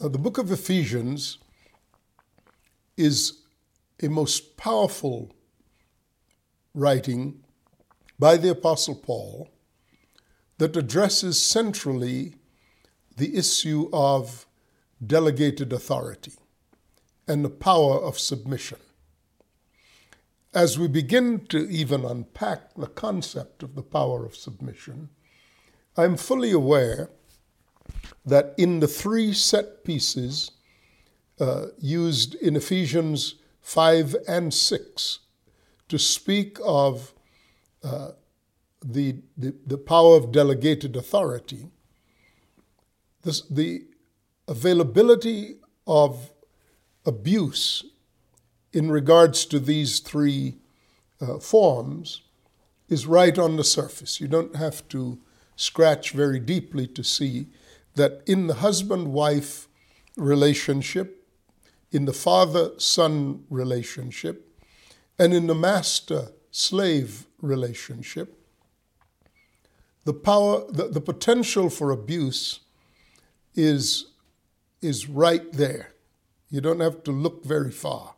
Now, the book of Ephesians is a most powerful writing by the Apostle Paul that addresses centrally the issue of delegated authority and the power of submission. As we begin to even unpack the concept of the power of submission, I'm fully aware that in the three set pieces uh, used in Ephesians 5 and 6 to speak of uh, the, the, the, power of delegated authority, this, the availability of abuse in regards to these three uh, forms is right on the surface. You don't have to scratch very deeply to see that in the husband wife relationship, in the father son relationship, and in the master slave relationship, the power, the, the potential for abuse is, is right there. You don't have to look very far.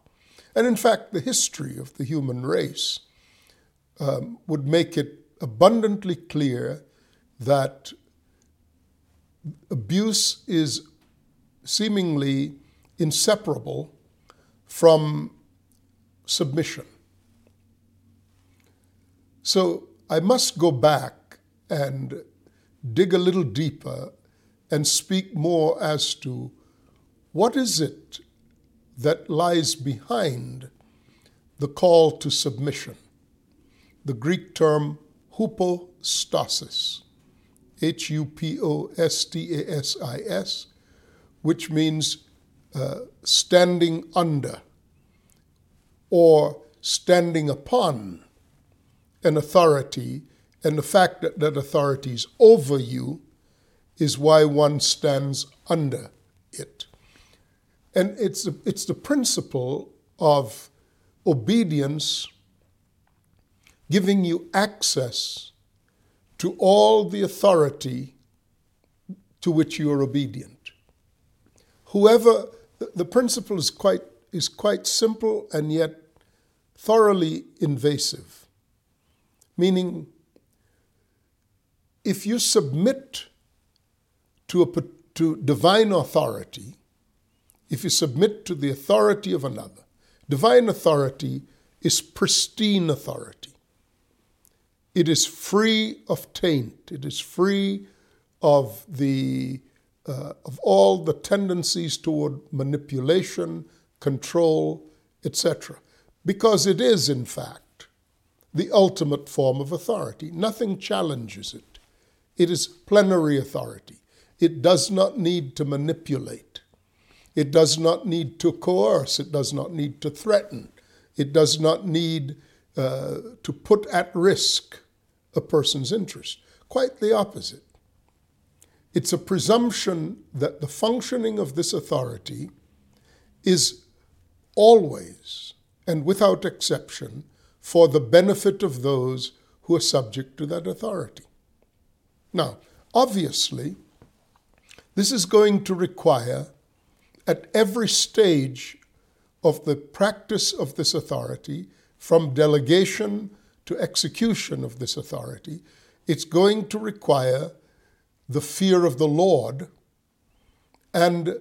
And in fact, the history of the human race um, would make it abundantly clear that abuse is seemingly inseparable from submission. So I must go back and dig a little deeper and speak more as to what is it that lies behind the call to submission. The Greek term hupostasis, H U P O S T A S I S, which means uh, standing under or standing upon an authority, and the fact that that authority is over you is why one stands under it. And it's, it's the principle of obedience giving you access to all the authority to which you are obedient. Whoever, the principle is quite, is quite simple and yet thoroughly invasive. Meaning, if you submit to, a, to divine authority, if you submit to the authority of another, divine authority is pristine authority. It is free of taint. It is free of the uh, of all the tendencies toward manipulation, control, etc. Because it is, in fact, the ultimate form of authority. Nothing challenges it. It is plenary authority. It does not need to manipulate. It does not need to coerce. It does not need to threaten. It does not need uh, to put at risk a person's interest. Quite the opposite. It's a presumption that the functioning of this authority is always and without exception for the benefit of those who are subject to that authority. Now, obviously, this is going to require, at every stage of the practice of this authority, from delegation to execution of this authority, it's going to require the fear of the Lord and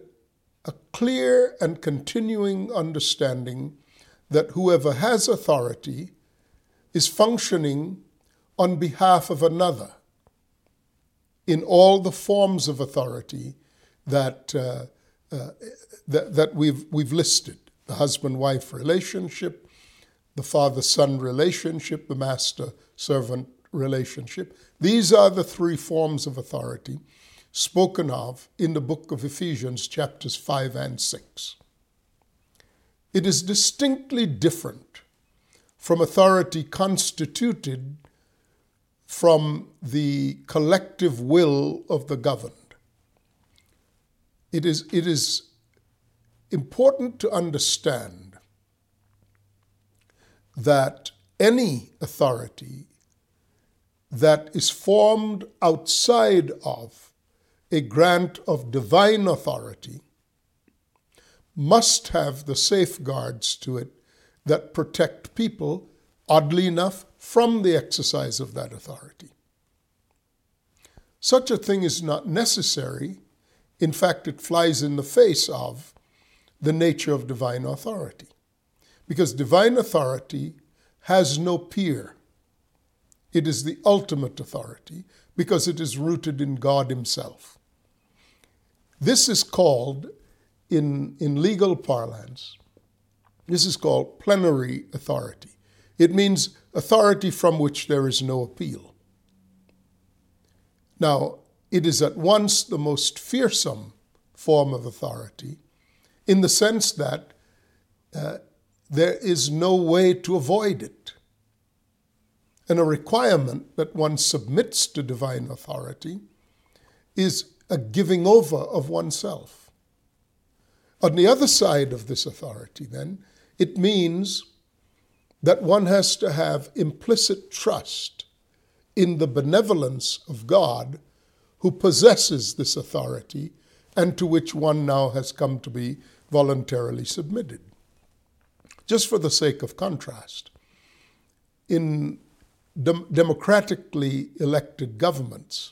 a clear and continuing understanding that whoever has authority is functioning on behalf of another in all the forms of authority that, uh, uh, that, that, we've, we've listed the husband wife relationship, the father son relationship, the master servant relationship. These are the three forms of authority spoken of in the book of Ephesians, chapters 5 and 6. It is distinctly different from authority constituted from the collective will of the governed. It is, it is important to understand that any authority that is formed outside of a grant of divine authority must have the safeguards to it that protect people, oddly enough, from the exercise of that authority. Such a thing is not necessary. In fact, it flies in the face of the nature of divine authority. Because divine authority has no peer. It is the ultimate authority because it is rooted in God Himself. This is called, in, in legal parlance, this is called plenary authority. It means authority from which there is no appeal. Now, it is at once the most fearsome form of authority in the sense that uh, there is no way to avoid it. And a requirement that one submits to divine authority is a giving over of oneself. On the other side of this authority, then, it means that one has to have implicit trust in the benevolence of God who possesses this authority and to which one now has come to be voluntarily submitted. Just for the sake of contrast, in dem- democratically elected governments,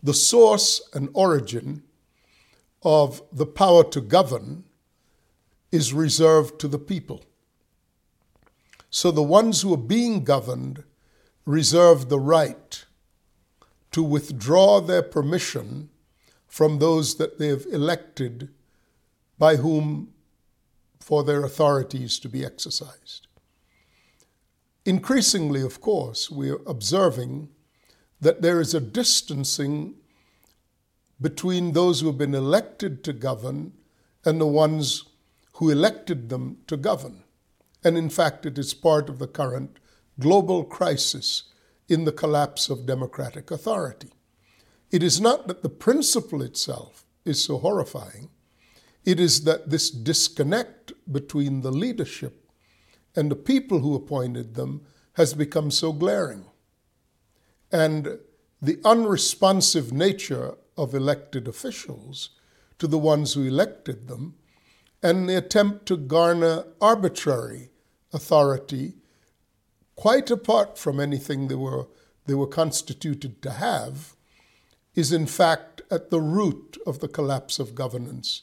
the source and origin of the power to govern is reserved to the people. So the ones who are being governed reserve the right to withdraw their permission from those that they have elected by whom for their authorities to be exercised. Increasingly, of course, we are observing that there is a distancing between those who have been elected to govern and the ones who elected them to govern. And in fact, it is part of the current global crisis in the collapse of democratic authority. It is not that the principle itself is so horrifying, it is that this disconnect between the leadership and the people who appointed them has become so glaring. And the unresponsive nature of elected officials to the ones who elected them, and the attempt to garner arbitrary authority quite apart from anything they were, they were constituted to have, is in fact at the root of the collapse of governance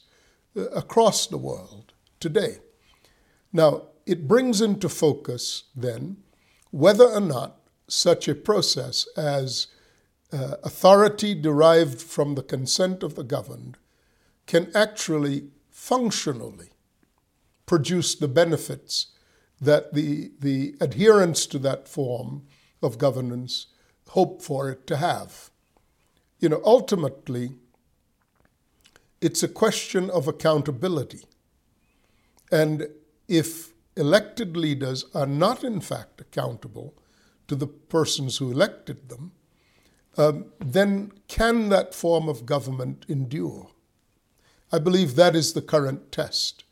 across the world today. Now, it brings into focus then whether or not such a process as uh, authority derived from the consent of the governed can actually functionally produce the benefits that the, the adherents to that form of governance hope for it to have. You know, ultimately, it's a question of accountability. And if elected leaders are not, in fact, accountable to the persons who elected them, um, then can that form of government endure? I believe that is the current test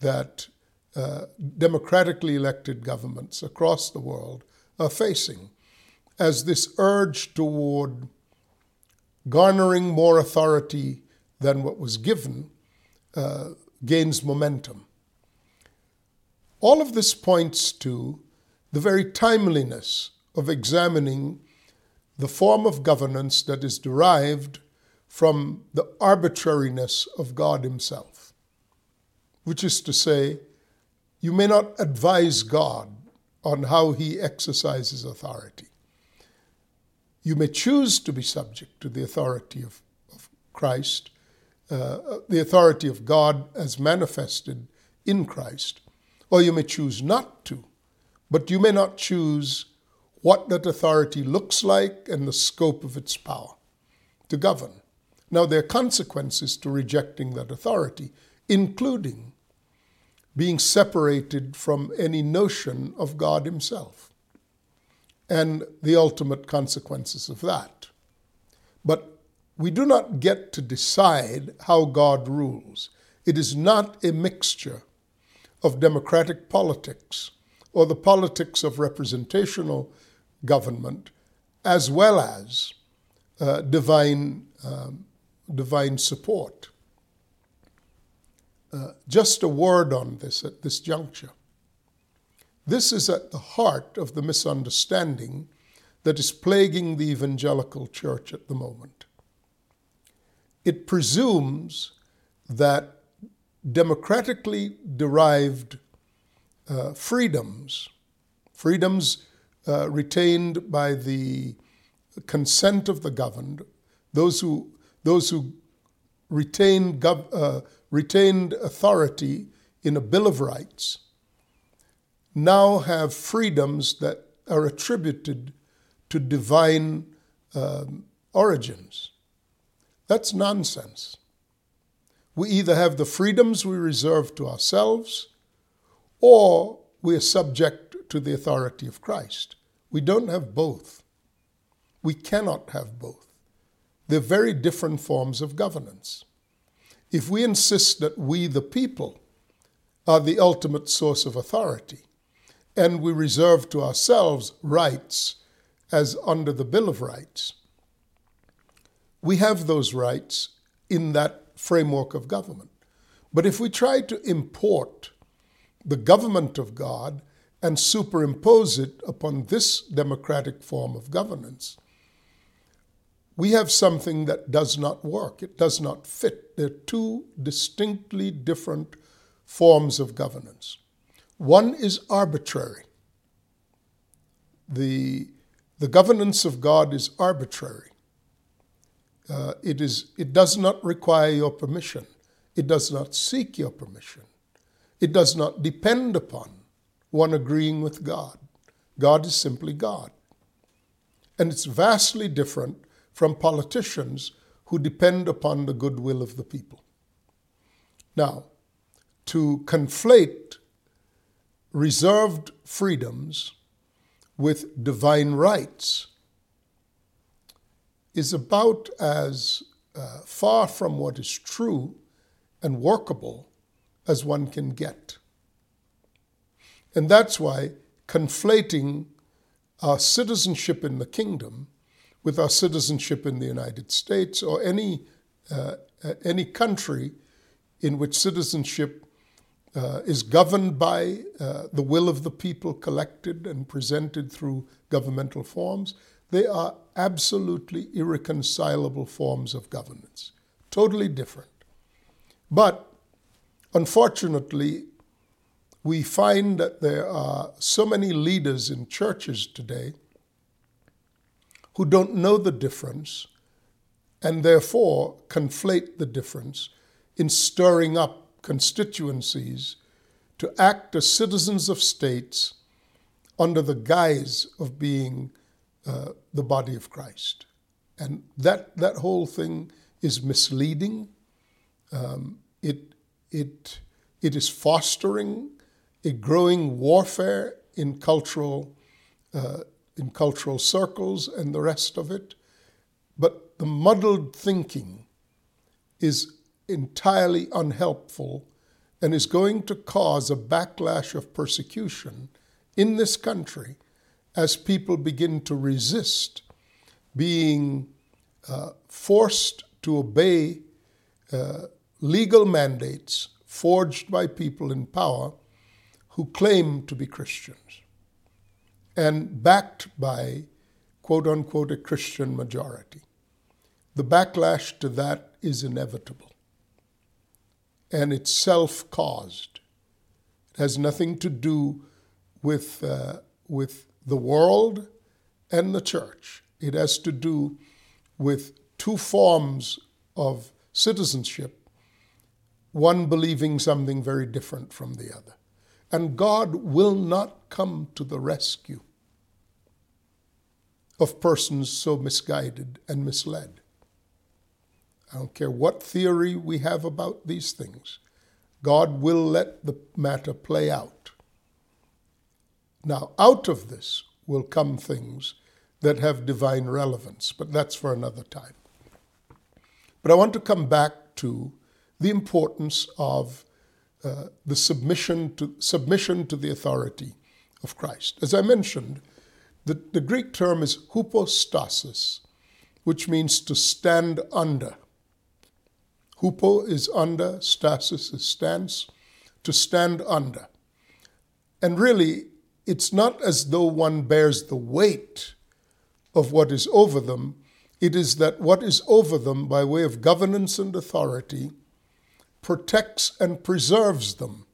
that uh, democratically elected governments across the world are facing as this urge toward garnering more authority than what was given uh, gains momentum. All of this points to the very timeliness of examining the form of governance that is derived from the arbitrariness of God Himself, which is to say, you may not advise God on how he exercises authority. You may choose to be subject to the authority of, of Christ, uh, the authority of God as manifested in Christ, or you may choose not to, but you may not choose what that authority looks like and the scope of its power to govern. Now, there are consequences to rejecting that authority, including being separated from any notion of God Himself and the ultimate consequences of that. But we do not get to decide how God rules. It is not a mixture of democratic politics or the politics of representational government as well as uh, divine, um, divine support. uh, just a word on this at this juncture. This is at the heart of the misunderstanding that is plaguing the evangelical church at the moment. It presumes that democratically derived uh, freedoms, freedoms uh, retained by the consent of the governed, those who, those who retain gov- uh, retained authority in a Bill of Rights, now have freedoms that are attributed to divine um, origins. That's nonsense. We either have the freedoms we reserve to ourselves or we are subject to the authority of Christ. We don't have both. We cannot have both. They're very different forms of governance. If we insist that we, the people, are the ultimate source of authority, and we reserve to ourselves rights as under the Bill of Rights, we have those rights in that framework of government. But if we try to import the government of God and superimpose it upon this democratic form of governance, we have something that does not work. It does not fit. They're two distinctly different forms of governance. One is arbitrary. The, the governance of God is arbitrary. Uh, it, is, it does not require your permission. It does not seek your permission. It does not depend upon one agreeing with God. God is simply God. And it's vastly different from politicians who depend upon the goodwill of the people. Now, to conflate reserved freedoms with divine rights is about as uh, far from what is true and workable as one can get. And that's why conflating our citizenship in the kingdom with our citizenship in the United States or any, uh, uh any country in which citizenship uh, is governed by uh, the will of the people collected and presented through governmental forms, they are absolutely irreconcilable forms of governance, totally different. But unfortunately, we find that there are so many leaders in churches today who don't know the difference and therefore conflate the difference in stirring up constituencies to act as citizens of states under the guise of being uh, the body of Christ. And that, that whole thing is misleading. Um, it, it, it is fostering a growing warfare in cultural, uh, in cultural circles and the rest of it. But the muddled thinking is entirely unhelpful and is going to cause a backlash of persecution in this country as people begin to resist being uh, forced to obey uh, legal mandates forged by people in power who claim to be Christians and backed by quote unquote a Christian majority. The backlash to that is inevitable and it's self caused. It has nothing to do with, uh, with the world and the church. It has to do with two forms of citizenship, one believing something very different from the other. And God will not come to the rescue of persons so misguided and misled. I don't care what theory we have about these things, God will let the matter play out. Now, out of this will come things that have divine relevance, but that's for another time. But I want to come back to the importance of uh, the submission to, submission to the authority of Christ. As I mentioned, the, the Greek term is hypostasis, which means to stand under Hupo is under, stasis is stance, to stand under. And really, it's not as though one bears the weight of what is over them, it is that what is over them by way of governance and authority protects and preserves them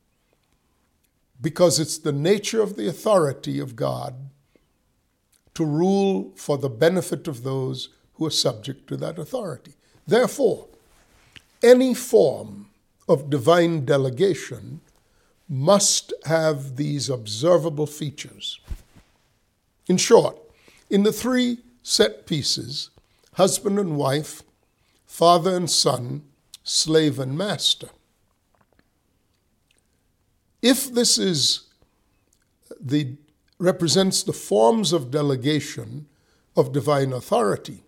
because it's the nature of the authority of God to rule for the benefit of those who are subject to that authority. Therefore, any form of divine delegation must have these observable features. In short, in the three set pieces husband and wife, father and son, slave and master. If this is the represents the forms of delegation of divine authority,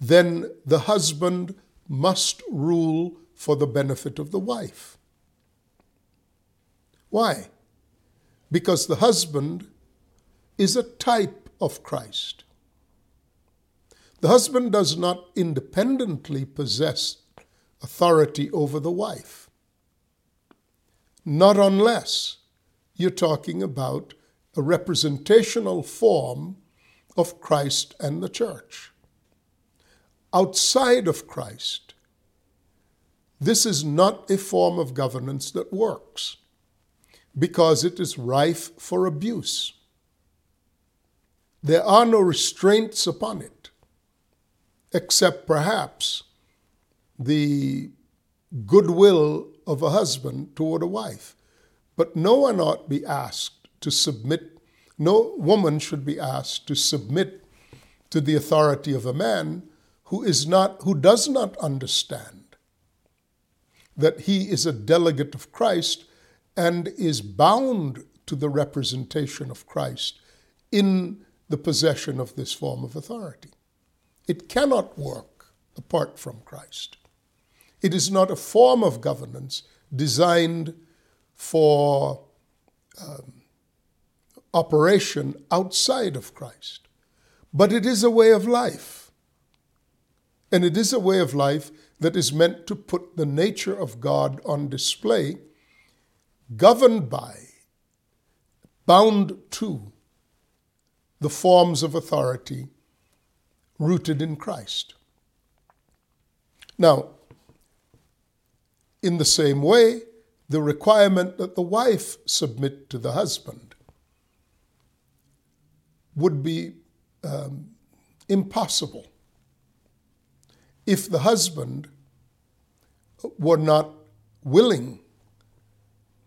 then the husband must rule for the benefit of the wife. Why? Because the husband is a type of Christ. The husband does not independently possess authority over the wife. Not unless you're talking about a representational form of Christ and the church. Outside of Christ, this is not a form of governance that works because it is rife for abuse. There are no restraints upon it, except perhaps the goodwill of a husband toward a wife. But no one ought be asked to submit, no woman should be asked to submit to the authority of a man who is not, who does not understand that he is a delegate of Christ and is bound to the representation of Christ in the possession of this form of authority. It cannot work apart from Christ. It is not a form of governance designed for um, operation outside of Christ, but it is a way of life. And it is a way of life that is meant to put the nature of God on display governed by, bound to the forms of authority rooted in Christ. Now, in the same way, the requirement that the wife submit to the husband would be um, impossible if the husband were not willing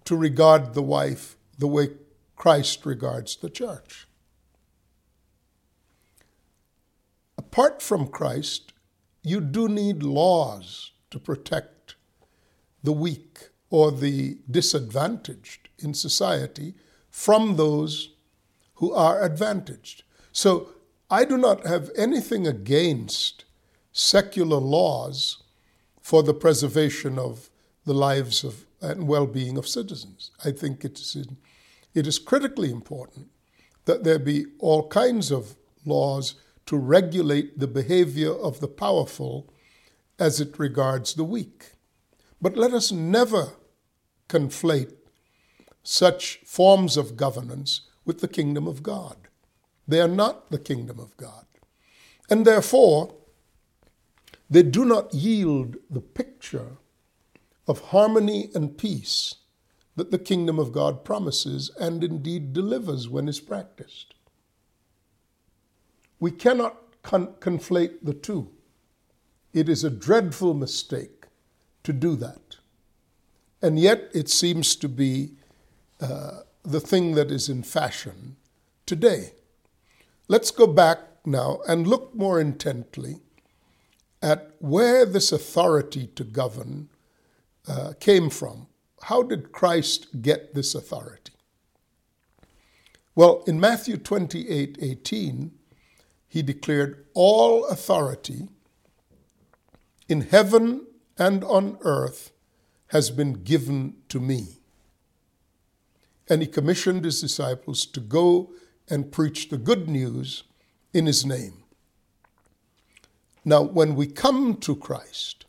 to regard the wife the way Christ regards the church. Apart from Christ, you do need laws to protect the weak or the disadvantaged in society from those who are advantaged. So I do not have anything against secular laws for the preservation of the lives of and well-being of citizens. I think it is, it is critically important that there be all kinds of laws to regulate the behavior of the powerful as it regards the weak. But let us never conflate such forms of governance with the kingdom of God. They are not the kingdom of God. And therefore, they do not yield the picture of harmony and peace that the kingdom of God promises and indeed delivers when is practiced. We cannot con- conflate the two. It is a dreadful mistake to do that. And yet it seems to be uh, the thing that is in fashion today. Let's go back now and look more intently at where this authority to govern uh, came from. How did Christ get this authority? Well, in Matthew 28 18, he declared, All authority in heaven and on earth has been given to me. And he commissioned his disciples to go and preach the good news in his name. Now, when we come to Christ,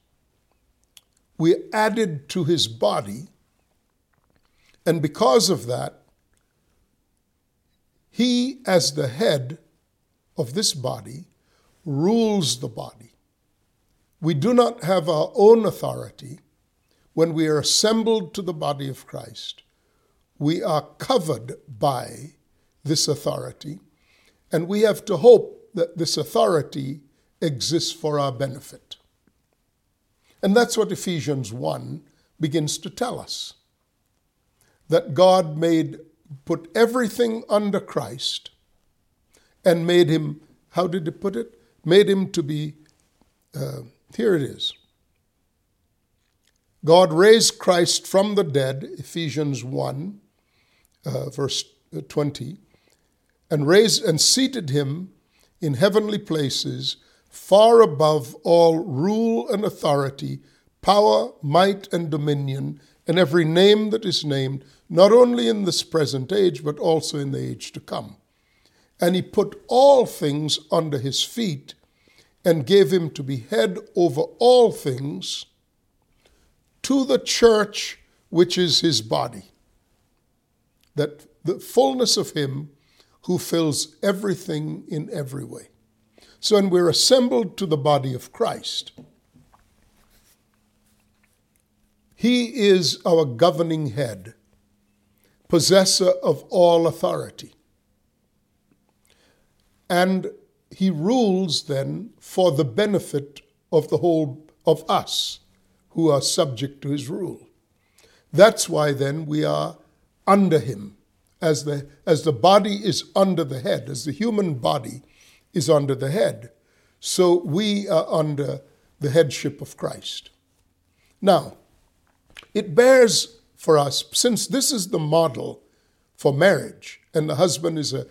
we're added to his body, and because of that, he, as the head of this body, rules the body. We do not have our own authority when we are assembled to the body of Christ. We are covered by this authority, and we have to hope that this authority exists for our benefit. And that's what Ephesians 1 begins to tell us that God made put everything under Christ and made him, how did he put it? Made him to be, uh, here it is. God raised Christ from the dead, Ephesians 1, uh, verse 20, and raised and seated him in heavenly places, far above all rule and authority, power, might, and dominion, and every name that is named not only in this present age, but also in the age to come. And he put all things under his feet and gave him to be head over all things to the church, which is his body. That the fullness of him who fills everything in every way. So when we're assembled to the body of Christ, he is our governing head possessor of all authority. And he rules then for the benefit of the whole of us who are subject to his rule. That's why then we are under him as the as the body is under the head as the human body is under the head so we are under the headship of Christ. Now, it bears for us, since this is the model for marriage, and the husband is a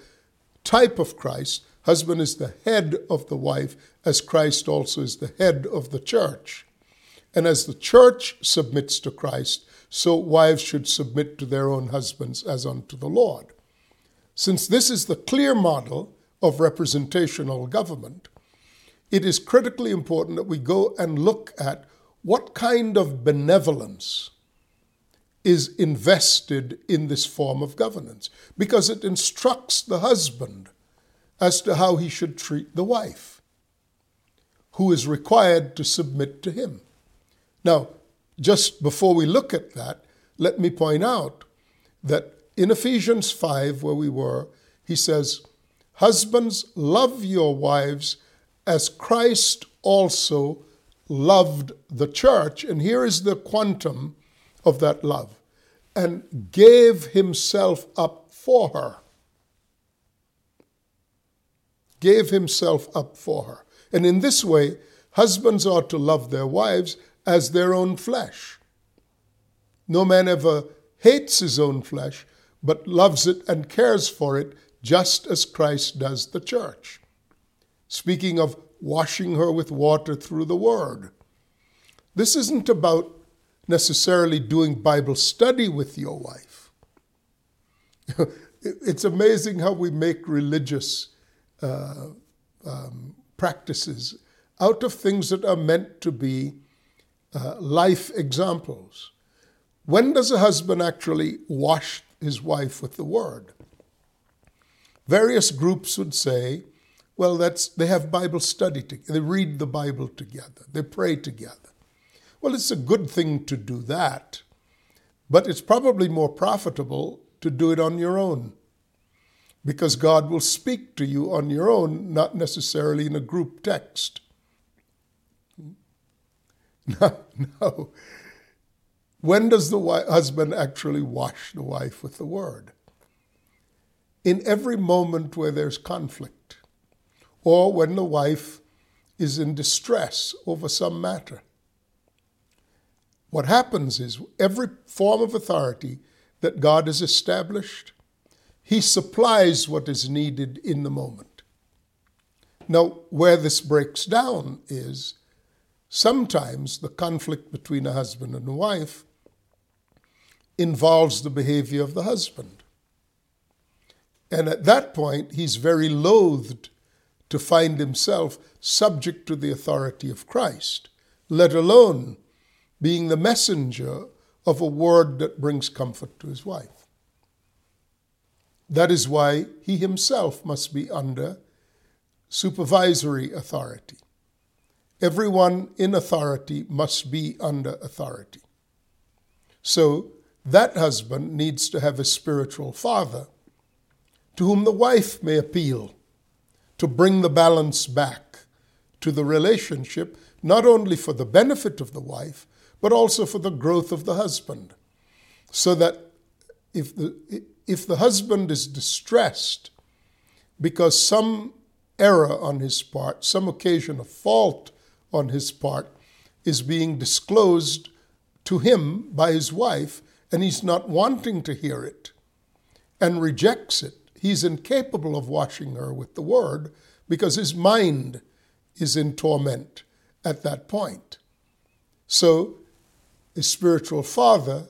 type of Christ, husband is the head of the wife, as Christ also is the head of the church. And as the church submits to Christ, so wives should submit to their own husbands as unto the Lord. Since this is the clear model of representational government, it is critically important that we go and look at what kind of benevolence is invested in this form of governance because it instructs the husband as to how he should treat the wife, who is required to submit to him. Now, just before we look at that, let me point out that in Ephesians 5, where we were, he says, Husbands, love your wives as Christ also loved the church. And here is the quantum of that love and gave himself up for her. Gave himself up for her. And in this way, husbands ought to love their wives as their own flesh. No man ever hates his own flesh, but loves it and cares for it just as Christ does the church. Speaking of washing her with water through the word. This isn't about necessarily doing Bible study with your wife. it's amazing how we make religious uh, um, practices out of things that are meant to be uh, life examples. When does a husband actually wash his wife with the word? Various groups would say, well, that's they have Bible study together, they read the Bible together, they pray together. Well, it's a good thing to do that, but it's probably more profitable to do it on your own because God will speak to you on your own, not necessarily in a group text. No, no. When does the husband actually wash the wife with the word? In every moment where there's conflict, or when the wife is in distress over some matter. What happens is every form of authority that God has established, He supplies what is needed in the moment. Now, where this breaks down is sometimes the conflict between a husband and a wife involves the behavior of the husband. And at that point, he's very loathed to find himself subject to the authority of Christ, let alone being the messenger of a word that brings comfort to his wife. That is why he himself must be under supervisory authority. Everyone in authority must be under authority. So that husband needs to have a spiritual father to whom the wife may appeal to bring the balance back to the relationship, not only for the benefit of the wife, but also for the growth of the husband. So that if the, if the husband is distressed because some error on his part, some occasion of fault on his part, is being disclosed to him by his wife, and he's not wanting to hear it and rejects it, he's incapable of washing her with the word because his mind is in torment at that point. So, a spiritual father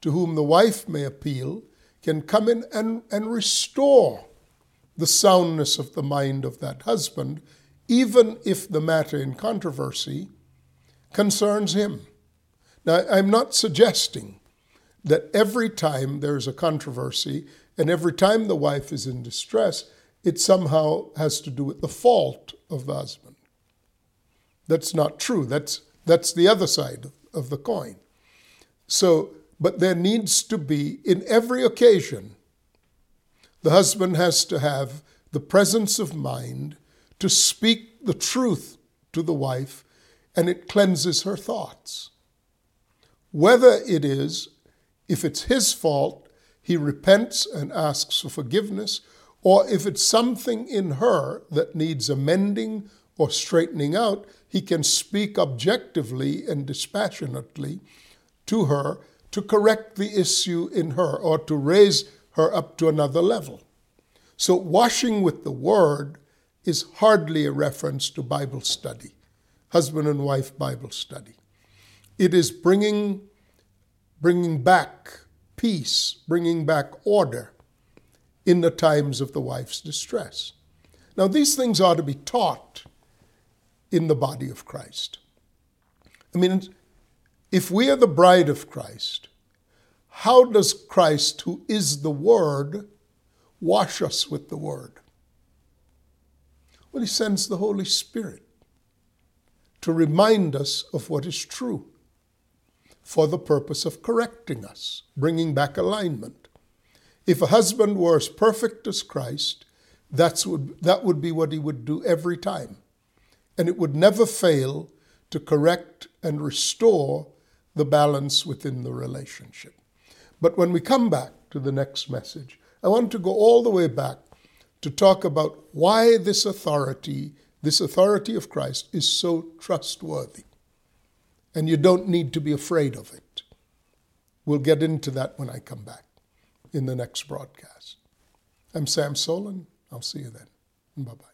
to whom the wife may appeal can come in and, and restore the soundness of the mind of that husband, even if the matter in controversy concerns him. Now, I'm not suggesting that every time there's a controversy and every time the wife is in distress, it somehow has to do with the fault of the husband. That's not true. That's, that's the other side of, of the coin. So, but there needs to be, in every occasion, the husband has to have the presence of mind to speak the truth to the wife, and it cleanses her thoughts. Whether it is, if it's his fault, he repents and asks for forgiveness, or if it's something in her that needs amending or straightening out, he can speak objectively and dispassionately to her to correct the issue in her or to raise her up to another level. So, washing with the word is hardly a reference to Bible study, husband and wife Bible study. It is bringing, bringing back peace, bringing back order in the times of the wife's distress. Now, these things are to be taught in the body of Christ. I mean, if we are the bride of Christ, how does Christ, who is the Word, wash us with the Word? Well, He sends the Holy Spirit to remind us of what is true for the purpose of correcting us, bringing back alignment. If a husband were as perfect as Christ, that's would, that would be what he would do every time. And it would never fail to correct and restore the balance within the relationship. But when we come back to the next message, I want to go all the way back to talk about why this authority, this authority of Christ, is so trustworthy. And you don't need to be afraid of it. We'll get into that when I come back in the next broadcast. I'm Sam Soleyn. I'll see you then. Bye bye.